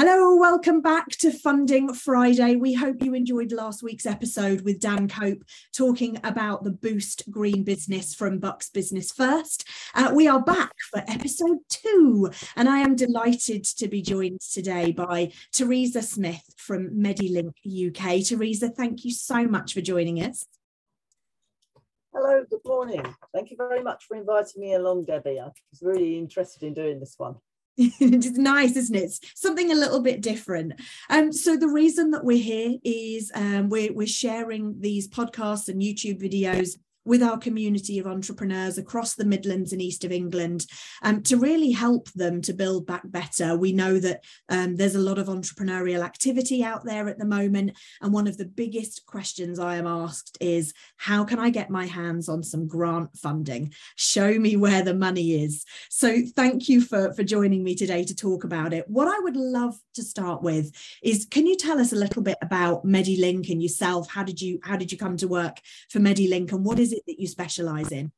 Hello, welcome back to Funding Friday. We hope you enjoyed last week's episode with Dan Cope talking about the Boost Green business from Bucks Business First. Uh, we are back for episode two, and I am delighted to be joined today by Teresa Smith from Medilink UK. Teresa, thank you so much for joining us. Hello, good morning. Thank you very much for inviting me along, Debbie. I was really interested in doing this one. it's nice, isn't it? It's something a little bit different. Um, so the reason that we're here is um, we're, we're sharing these podcasts and YouTube videos with our community of entrepreneurs across the Midlands and East of England um, to really help them to build back better. We know that um, there's a lot of entrepreneurial activity out there at the moment. And one of the biggest questions I am asked is how can I get my hands on some grant funding? Show me where the money is. So thank you for, for joining me today to talk about it. What I would love to start with is can you tell us a little bit about Medilink and yourself? How did you how did you come to work for Medilink and what is it it that you specialise in?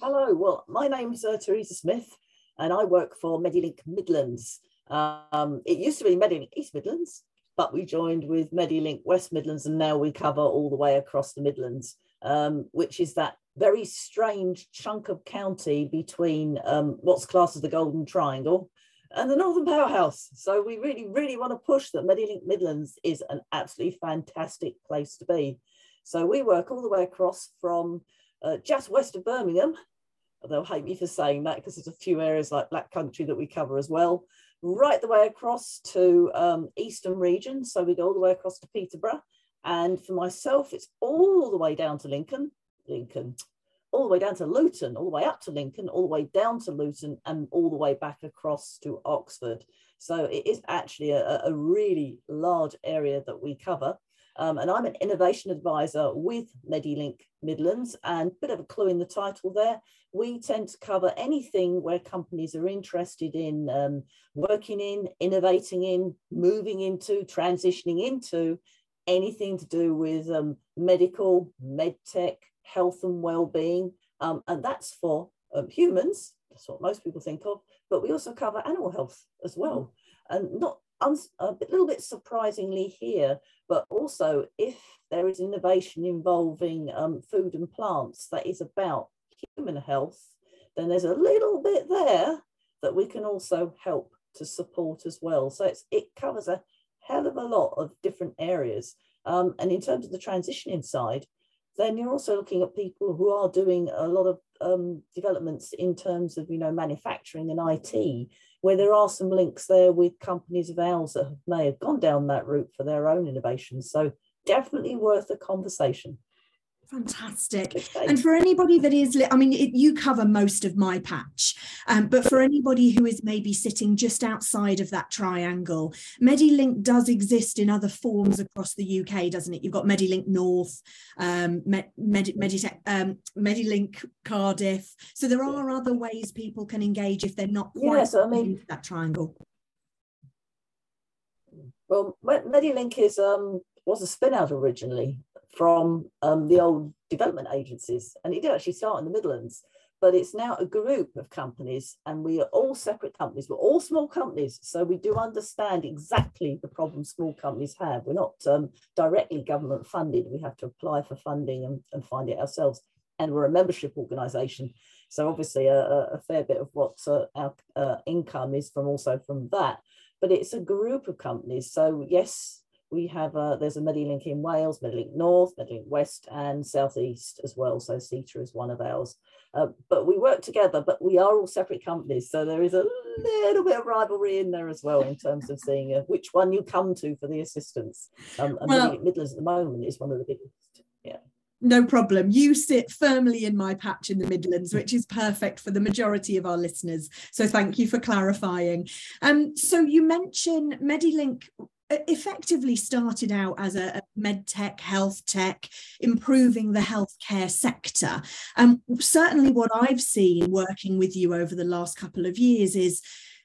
Hello, well, my name's uh, Teresa Smith and I work for Medilink Midlands. Um, it used to be Medilink East Midlands, but we joined with Medilink West Midlands and now we cover all the way across the Midlands, um, which is that very strange chunk of county between um, what's classed as the Golden Triangle and the Northern Powerhouse. So we really, really want to push that Medilink Midlands is an absolutely fantastic place to be. So we work all the way across from uh, just west of Birmingham. They'll hate me for saying that because there's a few areas like Black Country that we cover as well. Right the way across to um, Eastern region. So we go all the way across to Peterborough. And for myself, it's all the way down to Lincoln, Lincoln, all the way down to Luton, all the way up to Lincoln, all the way down to Luton, and all the way back across to Oxford. So it is actually a, a really large area that we cover. Um, and I'm an innovation advisor with Medilink Midlands, and a bit of a clue in the title there. We tend to cover anything where companies are interested in um, working in, innovating in, moving into, transitioning into anything to do with um, medical, medtech, health and well-being, um, and that's for um, humans. That's what most people think of, but we also cover animal health as well, and not a little bit surprisingly here, but also if there is innovation involving um, food and plants that is about human health, then there's a little bit there that we can also help to support as well. So it covers a hell of a lot of different areas. Um, and in terms of the transitioning side, then you're also looking at people who are doing a lot of um, developments in terms of you know manufacturing and IT, where there are some links there with companies of ours that may have gone down that route for their own innovations. So definitely worth a conversation. Fantastic. And for anybody that is, I mean, it, you cover most of my patch, um, but for anybody who is maybe sitting just outside of that triangle, Medilink does exist in other forms across the UK, doesn't it? You've got Medilink North, um, Med, Med, Meditech, um, Medilink Cardiff. So there are other ways people can engage if they're not quite yes, I mean, that triangle. Well, Medilink is um, was a spin out originally from um, the old development agencies. And it did actually start in the Midlands, but it's now a group of companies and we are all separate companies. We're all small companies. So we do understand exactly the problems small companies have. We're not um, directly government funded. We have to apply for funding and, and find it ourselves. And we're a membership organisation. So obviously a, a, fair bit of what uh, our uh, income is from also from that. But it's a group of companies. So yes, we have a, there's a Medilink in Wales, Medilink North, Medilink West and Southeast as well. So CETA is one of ours. Uh, but we work together, but we are all separate companies. So there is a little bit of rivalry in there as well in terms of seeing uh, which one you come to for the assistance. Um, and well, Midlands at the moment is one of the biggest. Yeah. No problem. You sit firmly in my patch in the Midlands, which is perfect for the majority of our listeners. So thank you for clarifying. Um, so you mentioned Medilink effectively started out as a, a med tech, health tech, improving the healthcare sector. And um, certainly, what I've seen working with you over the last couple of years is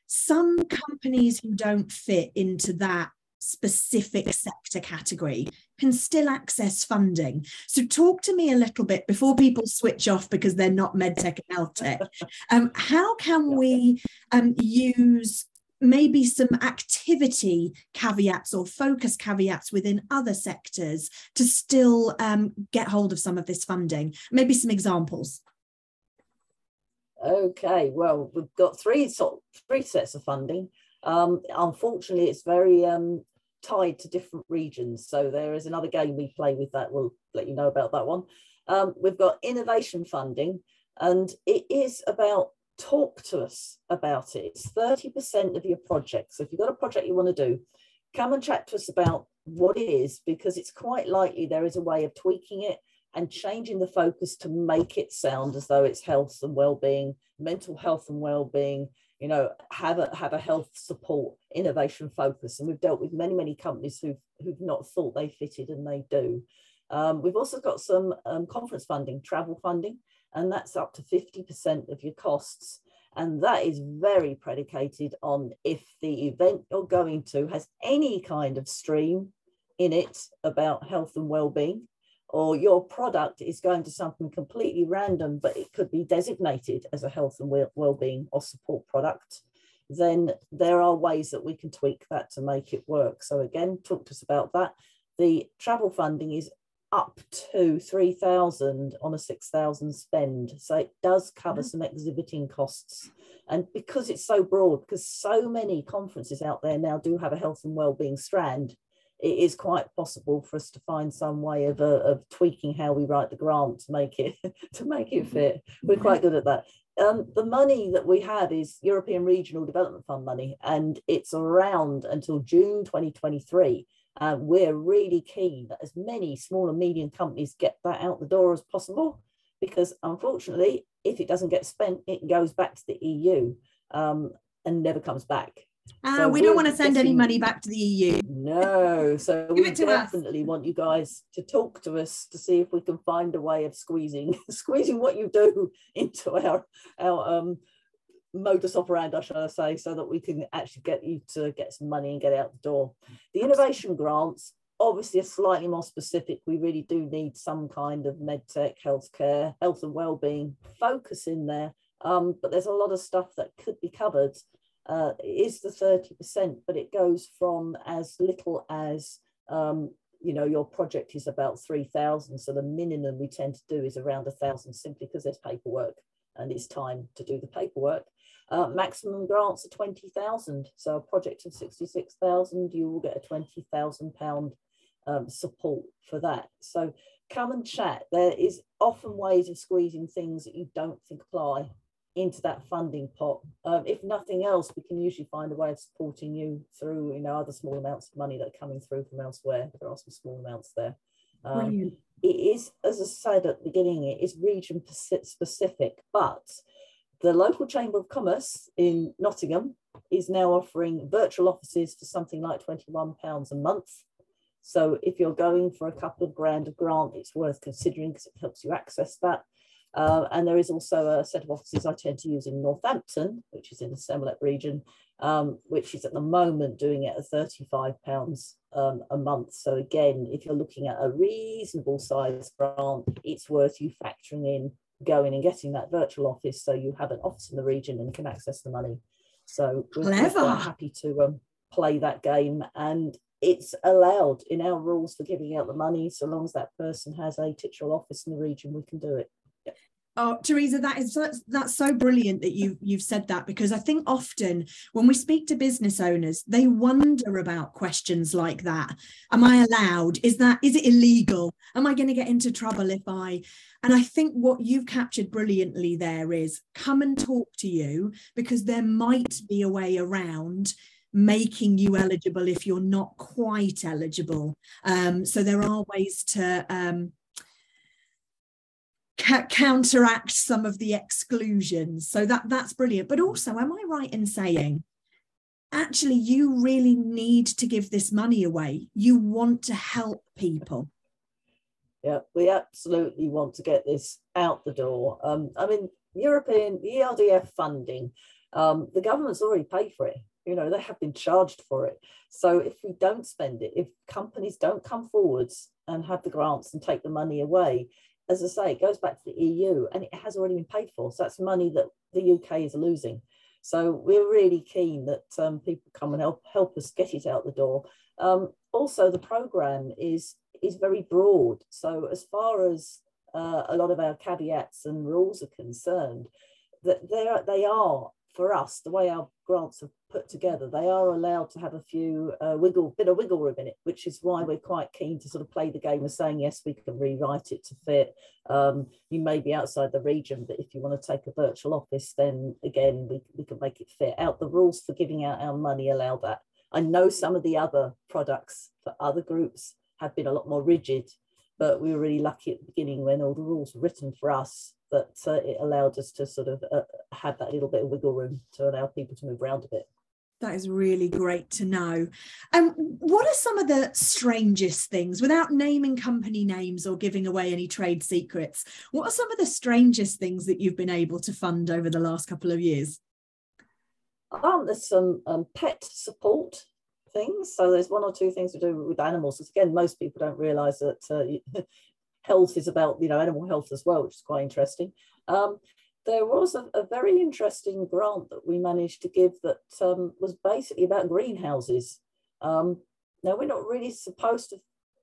some companies who don't fit into that specific sector category can still access funding. So, talk to me a little bit before people switch off because they're not medtech and health tech. Um, how can we um, use maybe some activity caveats or focus caveats within other sectors to still um, get hold of some of this funding? Maybe some examples. Okay, well, we've got three sort three sets of funding. Um, unfortunately, it's very um, tied to different regions. So there is another game we play with that. We'll let you know about that one. Um, we've got innovation funding, and it is about talk to us about it. It's 30% of your project. So if you've got a project you want to do, come and chat to us about what it is, because it's quite likely there is a way of tweaking it and changing the focus to make it sound as though it's health and well-being, mental health and well-being, you know, have a have a health support innovation focus. And we've dealt with many, many companies who've who've not thought they fitted and they do. Um, we've also got some um, conference funding, travel funding, and that's up to 50% of your costs. And that is very predicated on if the event you're going to has any kind of stream in it about health and well-being or your product is going to something completely random, but it could be designated as a health and well-being or support product, then there are ways that we can tweak that to make it work. So again, talk to us about that. The travel funding is up to 3,000 on a 6,000 spend. So it does cover mm-hmm. some exhibiting costs. And because it's so broad, because so many conferences out there now do have a health and well-being strand, it is quite possible for us to find some way of, uh, of tweaking how we write the grant to make it to make it fit. We're quite good at that. Um, the money that we have is European Regional Development Fund money, and it's around until June 2023. Uh, we're really keen that as many small and medium companies get that out the door as possible, because unfortunately, if it doesn't get spent, it goes back to the EU um, and never comes back. Ah, so we don't want to send getting, any money back to the EU. No, so we definitely us. want you guys to talk to us to see if we can find a way of squeezing squeezing what you do into our our um modus operandi, shall I say, so that we can actually get you to get some money and get out the door. The innovation grants obviously are slightly more specific. We really do need some kind of medtech, healthcare, health and well-being focus in there. Um, but there's a lot of stuff that could be covered uh, is the 30%, but it goes from as little as, um, you know, your project is about 3,000. So the minimum we tend to do is around a thousand simply because there's paperwork and it's time to do the paperwork. Uh, maximum grants are 20,000. So a project of 66,000, you will get a 20,000 pound um, support for that. So come and chat. There is often ways of squeezing things that you don't think apply into that funding pot. Um, if nothing else, we can usually find a way of supporting you through, you know, other small amounts of money that are coming through from elsewhere. There are some small amounts there. Um, it is, as I said at the beginning, it is region specific, but the local Chamber of Commerce in Nottingham is now offering virtual offices for something like £21 a month. So if you're going for a couple of grand of grant, it's worth considering because it helps you access that. Uh, and there is also a set of offices I tend to use in Northampton, which is in the Somerset region, um, which is at the moment doing it at £35 um, a month. So again, if you're looking at a reasonable size grant, it's worth you factoring in going and getting that virtual office so you have an office in the region and can access the money. So we're, we're happy to um, play that game and it's allowed in our rules for giving out the money so long as that person has a titular office in the region we can do it Oh, Teresa, that is that's, so brilliant that you you've said that because I think often when we speak to business owners, they wonder about questions like that. Am I allowed? Is that is it illegal? Am I going to get into trouble if I? And I think what you've captured brilliantly there is come and talk to you because there might be a way around making you eligible if you're not quite eligible. Um, so there are ways to um, ca- counteract some of the exclusions. So that that's brilliant. But also, am I right in saying actually you really need to give this money away? You want to help people. Yeah, we absolutely want to get this out the door. Um, I mean, European ERDF funding, um, the government's already paid for it. You know, they have been charged for it. So if we don't spend it, if companies don't come forwards and have the grants and take the money away, as I say, it goes back to the EU and it has already been paid for. So that's money that the UK is losing. So we're really keen that um, people come and help help us get it out the door. Um, also, the program is is very broad. So as far as uh, a lot of our caveats and rules are concerned, that they are, they are for us the way our grants are put together. They are allowed to have a few uh, wiggle bit of wiggle room in it, which is why we're quite keen to sort of play the game of saying yes, we can rewrite it to fit. Um, you may be outside the region, but if you want to take a virtual office, then again we, we can make it fit. Out the rules for giving out our money allow that. I know some of the other products for other groups have been a lot more rigid, but we were really lucky at the beginning when all the rules were written for us that uh, it allowed us to sort of uh, have that little bit of wiggle room to allow people to move around a bit. That is really great to know. Um, what are some of the strangest things, without naming company names or giving away any trade secrets? What are some of the strangest things that you've been able to fund over the last couple of years? Um, there's some um, pet support things. So there's one or two things to do with animals. Because again, most people don't realise that uh, health is about you know animal health as well, which is quite interesting. Um, there was a, a, very interesting grant that we managed to give that um, was basically about greenhouses. Um, now we're not really supposed to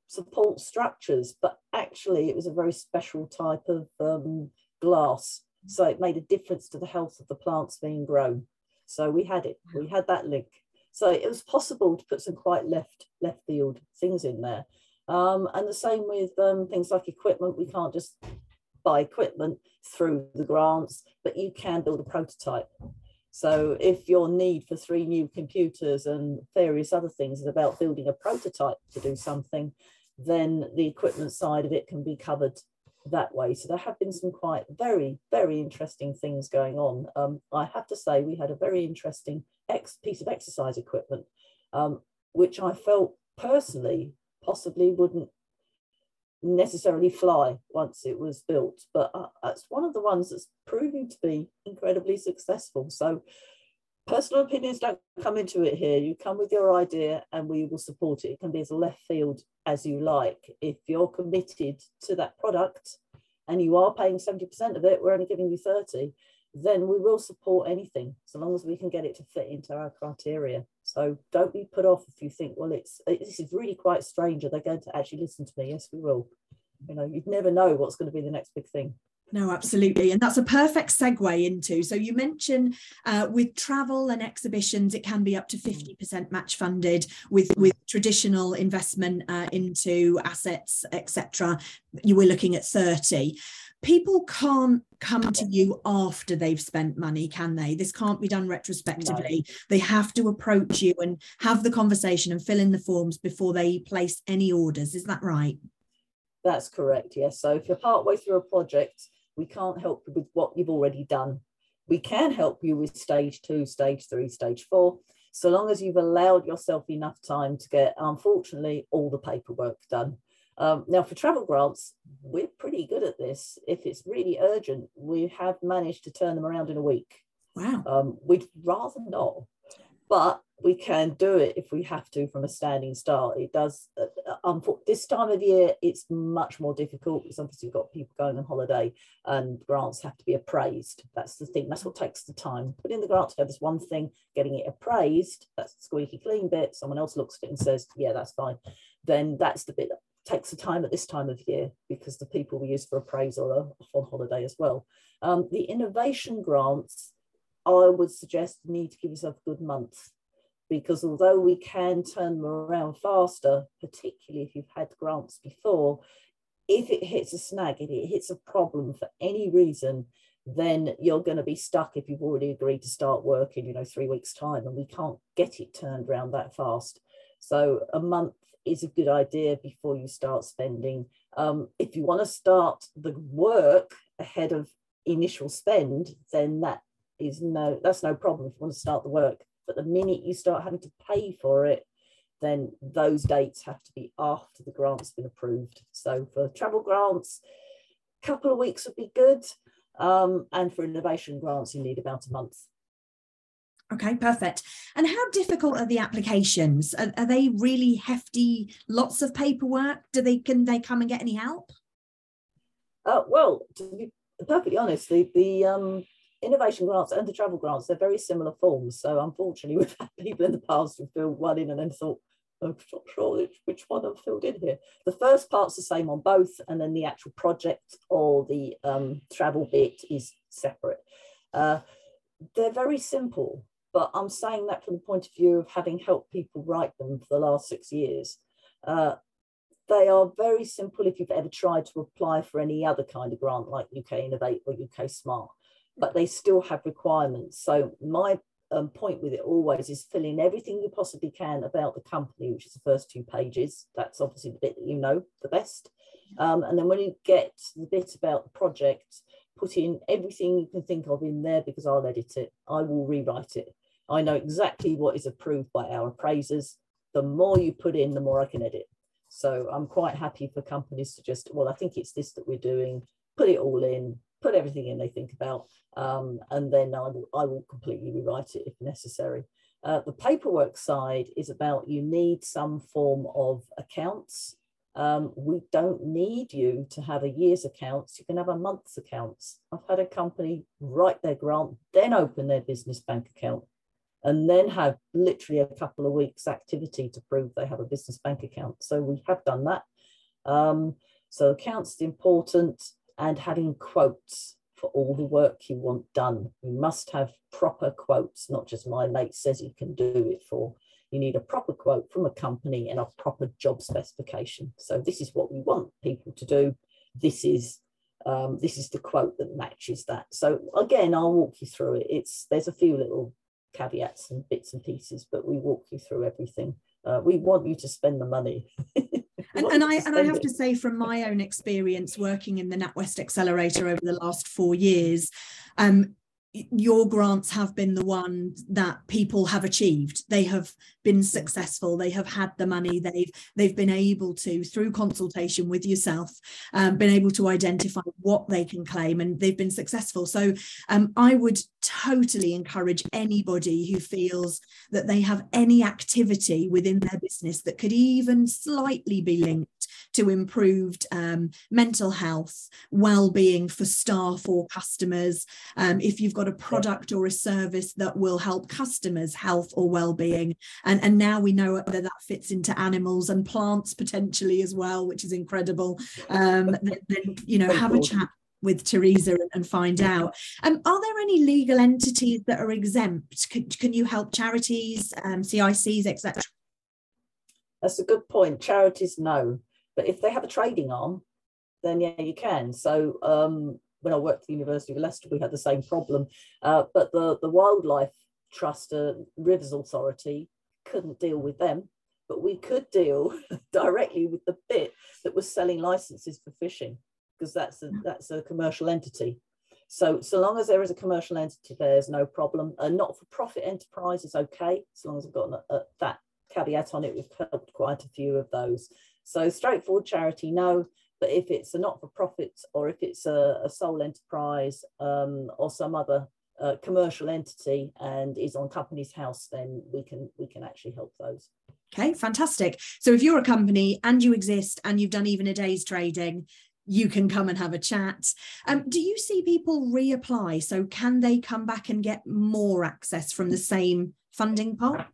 support structures, but actually it was a very special type of um, glass. So it made a difference to the health of the plants being grown. So we had it, we had that link. So it was possible to put some quite left left field things in there. Um, and the same with um, things like equipment. We can't just buy equipment through the grants, but you can build a prototype. So if your need for three new computers and various other things is about building a prototype to do something, then the equipment side of it can be covered that way. So there have been some quite very, very interesting things going on. Um, I have to say we had a very interesting piece of exercise equipment, um, which I felt personally possibly wouldn't necessarily fly once it was built, but uh, it's one of the ones that's proving to be incredibly successful. So personal opinions don't come into it here. You come with your idea and we will support it. It can be as left field as you like. If you're committed to that product and you are paying 70% of it, we're only giving you 30, then we will support anything so long as we can get it to fit into our criteria. So don't be put off if you think, well, it's this is really quite strange. Are they going to actually listen to me? Yes, we will. You know, you'd never know what's going to be the next big thing. No, absolutely. And that's a perfect segue into. So you mentioned uh, with travel and exhibitions, it can be up to 50% mm. match funded with, with traditional investment uh, into assets, etc. You were looking at 30 people can't come to you after they've spent money can they? This can't be done retrospectively. No. they have to approach you and have the conversation and fill in the forms before they place any orders. Is that right? That's correct yes. So if you're partway through a project we can't help you with what you've already done. We can help you with stage two stage three stage four so long as you've allowed yourself enough time to get unfortunately all the paperwork done um, now, for travel grants, we're pretty good at this. If it's really urgent, we have managed to turn them around in a week. Wow. Um, we'd rather not, but we can do it if we have to from a standing start. It does. Uh, um, this time of year, it's much more difficult because obviously you've got people going on holiday and grants have to be appraised. That's the thing. That's what takes the time. Putting the grant together is one thing. Getting it appraised, that's the squeaky clean bit. Someone else looks at it and says, "Yeah, that's fine." Then that's the bit takes the time at this time of year because the people we use for appraisal are off on holiday as well. Um, the innovation grants, I would suggest you need to give yourself a good month because although we can turn them around faster, particularly if you've had grants before, if it hits a snag, if it hits a problem for any reason, then you're going to be stuck if you've already agreed to start work in, you know, three weeks' time, and we can't get it turned around that fast. So a month is a good idea before you start spending. Um, if you want to start the work ahead of initial spend, then that is no, that's no problem if you want to start the work. But the minute you start having to pay for it, then those dates have to be after the grant's been approved. So for travel grants, a couple of weeks would be good. Um, and for innovation grants, you need about a month. Okay, perfect. And how difficult are the applications? Are, are, they really hefty, lots of paperwork? Do they can they come and get any help? Uh, well, to be perfectly honest, the, the um, innovation grants and the travel grants, they're very similar forms. So unfortunately, we've had people in the past who filled one in and then thought, I'm not sure which, which one I've filled in here. The first part's the same on both, and then the actual project or the um, travel bit is separate. Uh, they're very simple, but I'm saying that from the point of view of having helped people write them for the last six years. Uh, they are very simple if you've ever tried to apply for any other kind of grant like UK Innovate or UK Smart, but they still have requirements. So my um, point with it always is fill in everything you possibly can about the company, which is the first two pages. That's obviously the bit that you know the best. Um, and then when you get the bit about the project, put in everything you can think of in there because I'll edit it. I will rewrite it. I know exactly what is approved by our appraisers. The more you put in, the more I can edit. So I'm quite happy for companies to just, well, I think it's this that we're doing, put it all in, put everything in they think about, um, and then I will, I will completely rewrite it if necessary. Uh, the paperwork side is about you need some form of accounts. Um, we don't need you to have a year's accounts. You can have a month's accounts. I've had a company write their grant, then open their business bank account, and then have literally a couple of weeks activity to prove they have a business bank account. So we have done that. Um, so accounts important and having quotes for all the work you want done. You must have proper quotes, not just my mate says he can do it for. You need a proper quote from a company and a proper job specification. So this is what we want people to do. This is um, this is the quote that matches that. So again, I'll walk you through it. It's there's a few little caveats and bits and pieces, but we walk you through everything. Uh, we want you to spend the money. and, and I and I have to say, from my own experience working in the NatWest Accelerator over the last four years, um, your grants have been the ones that people have achieved. They have been successful. They have had the money. They've they've been able to through consultation with yourself um, been able to identify what they can claim and they've been successful. So um, i would totally encourage anybody who feels that they have any activity within their business that could even slightly be linked to improved um, mental health, well-being for staff or customers. Um, if you've got a product or a service that will help customers' health or well-being, and and now we know that that fits into animals and plants potentially as well, which is incredible. Um, then, then you know have a chat with Teresa and find out. Um, are there any legal entities that are exempt? Can, can you help charities, um, CICs, etc.? That's a good point. Charities, no. But if they have a trading arm, then yeah, you can. So um, when I worked at the University of Leicester, we had the same problem. Uh, but the, the Wildlife Trust, uh, Rivers Authority, couldn't deal with them. But we could deal directly with the bit that was selling licenses for fishing, because that's a, that's a commercial entity. So, so long as there is a commercial entity, there's no problem. A not-for-profit enterprise is okay, as long as I've got a, a, that caveat on it. We've helped quite a few of those. So straightforward charity, no. But if it's a not-for-profit or if it's a, a sole enterprise um, or some other uh, commercial entity and is on Companies House, then we can we can actually help those. Okay, fantastic. So if you're a company and you exist and you've done even a day's trading, you can come and have a chat. Um, do you see people reapply? So can they come back and get more access from the same funding pot?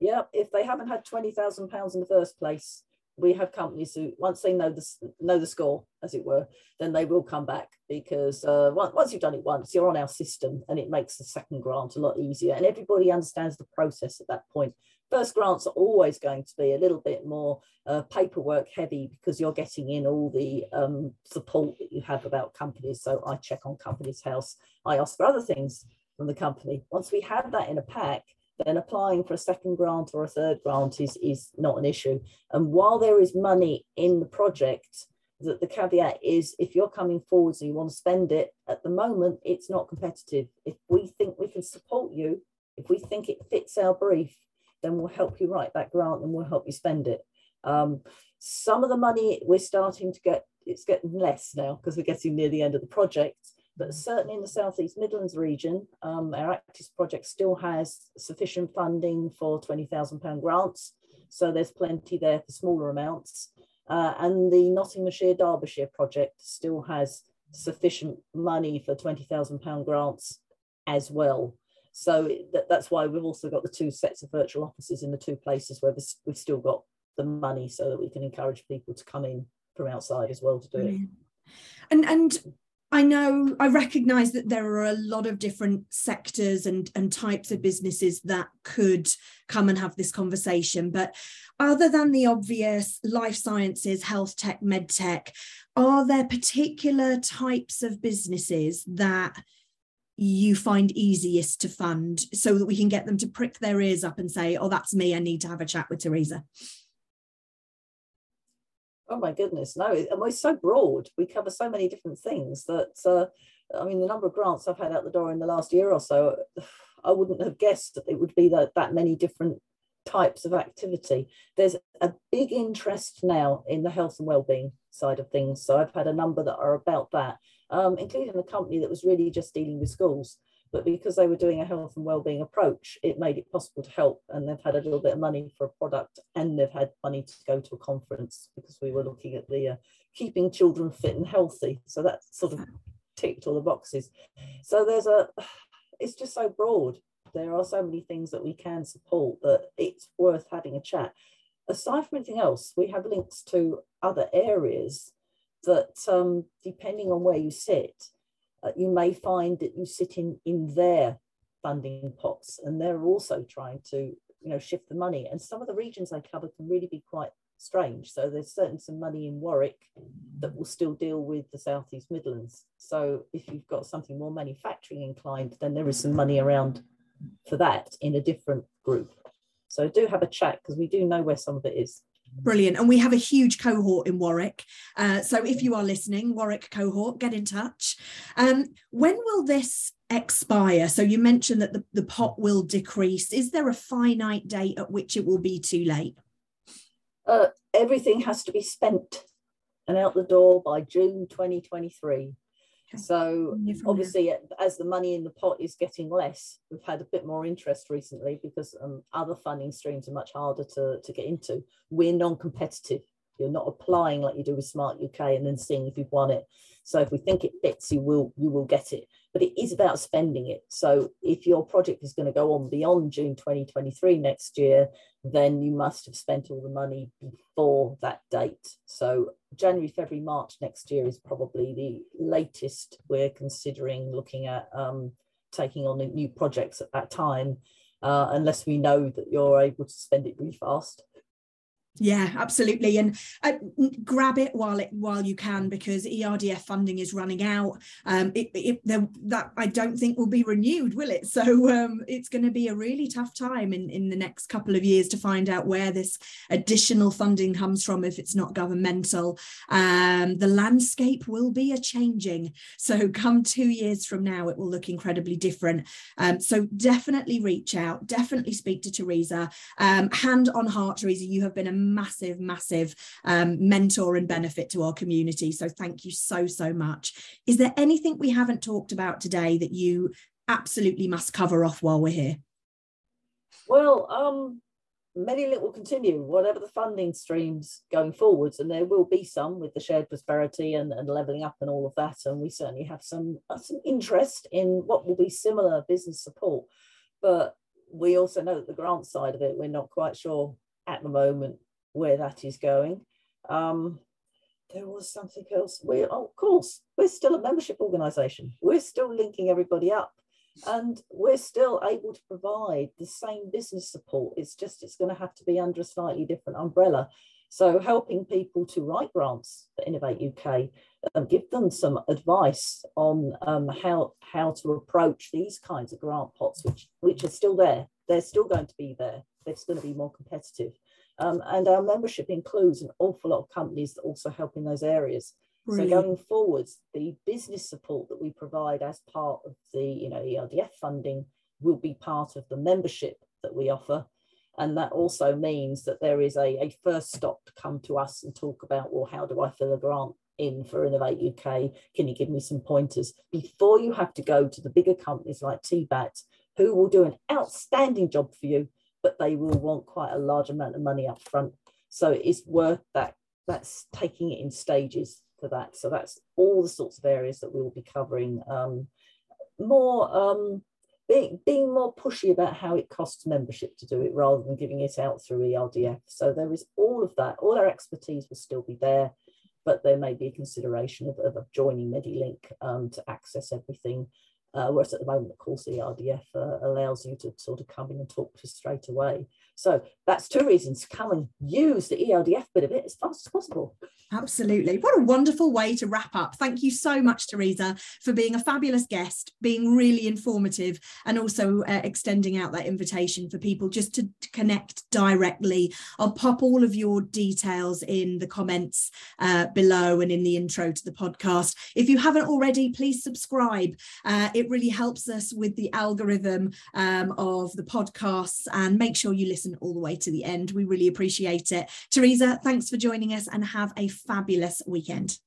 yeah, if they haven't had twenty thousand pounds in the first place, we have companies who once they know the know the score, as it were, then they will come back because uh, once you've done it once, you're on our system, and it makes the second grant a lot easier, and everybody understands the process at that point. First grants are always going to be a little bit more uh, paperwork heavy because you're getting in all the um, support that you have about companies. So I check on Companies House. I ask for other things from the company. Once we have that in a pack, then applying for a second grant or a third grant is, is not an issue. And while there is money in the project, that the caveat is if you're coming forwards and you want to spend it, at the moment, it's not competitive. If we think we can support you, if we think it fits our brief, then we'll help you write that grant and we'll help you spend it. Um, some of the money we're starting to get, it's getting less now because we're getting near the end of the project but certainly in the Southeast Midlands region, um, our Actis project still has sufficient funding for £20,000 grants. So there's plenty there for smaller amounts. Uh, and the Nottinghamshire Derbyshire project still has sufficient money for £20,000 grants as well. So that, that's why we've also got the two sets of virtual offices in the two places where we've still got the money so that we can encourage people to come in from outside as well to do it. And and I know I recognize that there are a lot of different sectors and, and types of businesses that could come and have this conversation. But other than the obvious life sciences, health tech, med tech, are there particular types of businesses that you find easiest to fund so that we can get them to prick their ears up and say, oh, that's me, I need to have a chat with Teresa? Oh my goodness, no! And we're so broad. We cover so many different things that uh, I mean, the number of grants I've had out the door in the last year or so, I wouldn't have guessed that it would be that that many different types of activity. There's a big interest now in the health and well-being side of things. So I've had a number that are about that, um, including a company that was really just dealing with schools but because they were doing a health and well-being approach it made it possible to help and they've had a little bit of money for a product and they've had money to go to a conference because we were looking at the uh, keeping children fit and healthy. So that sort of ticked all the boxes. So there's a it's just so broad. There are so many things that we can support that it's worth having a chat. Aside from anything else we have links to other areas that um, depending on where you sit uh, you may find that you sit in in their funding pots and they're also trying to you know shift the money. And some of the regions they cover can really be quite strange. So there's certainly some money in warwick that will still deal with the southeast midlands. So if you've got something more manufacturing inclined then there is some money around for that in a different group. So do have a chat because we do know where some of it is Brilliant. And we have a huge cohort in Warwick. Uh, so if you are listening, Warwick cohort, get in touch. Um, when will this expire? So you mentioned that the, the pot will decrease. Is there a finite date at which it will be too late? Uh, everything has to be spent and out the door by June 2023. So obviously, as the money in the pot is getting less, we've had a bit more interest recently because um, other funding streams are much harder to, to get into. We're non-competitive. You're not applying like you do with Smart UK and then seeing if you've won it. So if we think it fits, you will you will get it. But it is about spending it. So if your project is going to go on beyond June 2023 next year, then you must have spent all the money before that date. So January, February, March next year is probably the latest we're considering looking at um, taking on new projects at that time, uh, unless we know that you're able to spend it really fast. Yeah, absolutely, and uh, grab it while it while you can because ERDF funding is running out. Um, it, it that I don't think will be renewed, will it? So um, it's going to be a really tough time in in the next couple of years to find out where this additional funding comes from if it's not governmental. Um, the landscape will be a changing. So come two years from now, it will look incredibly different. Um, so definitely reach out. Definitely speak to Teresa. Um, hand on heart, Teresa, you have been a massive, massive um, mentor and benefit to our community. So thank you so, so much. Is there anything we haven't talked about today that you absolutely must cover off while we're here? Well, um, MediLink will continue, whatever the funding streams going forwards, and there will be some with the shared prosperity and, and levelling up and all of that. And we certainly have some, uh, some interest in what will be similar business support. But we also know that the grant side of it, we're not quite sure at the moment where that is going. Um, there was something else. We, oh, of course, we're still a membership organisation. We're still linking everybody up, and we're still able to provide the same business support. It's just it's going to have to be under a slightly different umbrella. So helping people to write grants for Innovate UK, um, give them some advice on um, how how to approach these kinds of grant pots, which which are still there. They're still going to be there. They're going to be more competitive. Um, and our membership includes an awful lot of companies that also help in those areas. Brilliant. So going forwards, the business support that we provide as part of the you know ERDF funding will be part of the membership that we offer. And that also means that there is a, a first stop to come to us and talk about, well, how do I fill a grant in for Innovate UK? Can you give me some pointers? Before you have to go to the bigger companies like TBAT, who will do an outstanding job for you but they will want quite a large amount of money up front. So it's worth that. That's taking it in stages for that. So that's all the sorts of areas that we will be covering. Um, more um, being, being more pushy about how it costs membership to do it rather than giving it out through ERDF. So there is all of that. All our expertise will still be there, but there may be a consideration of, of joining Medilink um, to access everything. Uh, whereas at the moment, of course, ERDF uh, allows you to sort of come in and talk to straight away. So that's two reasons come and use the ERDF bit of it as fast as possible. Absolutely. What a wonderful way to wrap up. Thank you so much, Teresa, for being a fabulous guest, being really informative, and also uh, extending out that invitation for people just to, connect directly. I'll pop all of your details in the comments uh, below and in the intro to the podcast. If you haven't already, please subscribe. Uh, it really helps us with the algorithm um, of the podcasts and make sure you listen all the way to the end. We really appreciate it. Teresa, thanks for joining us and have a fabulous weekend.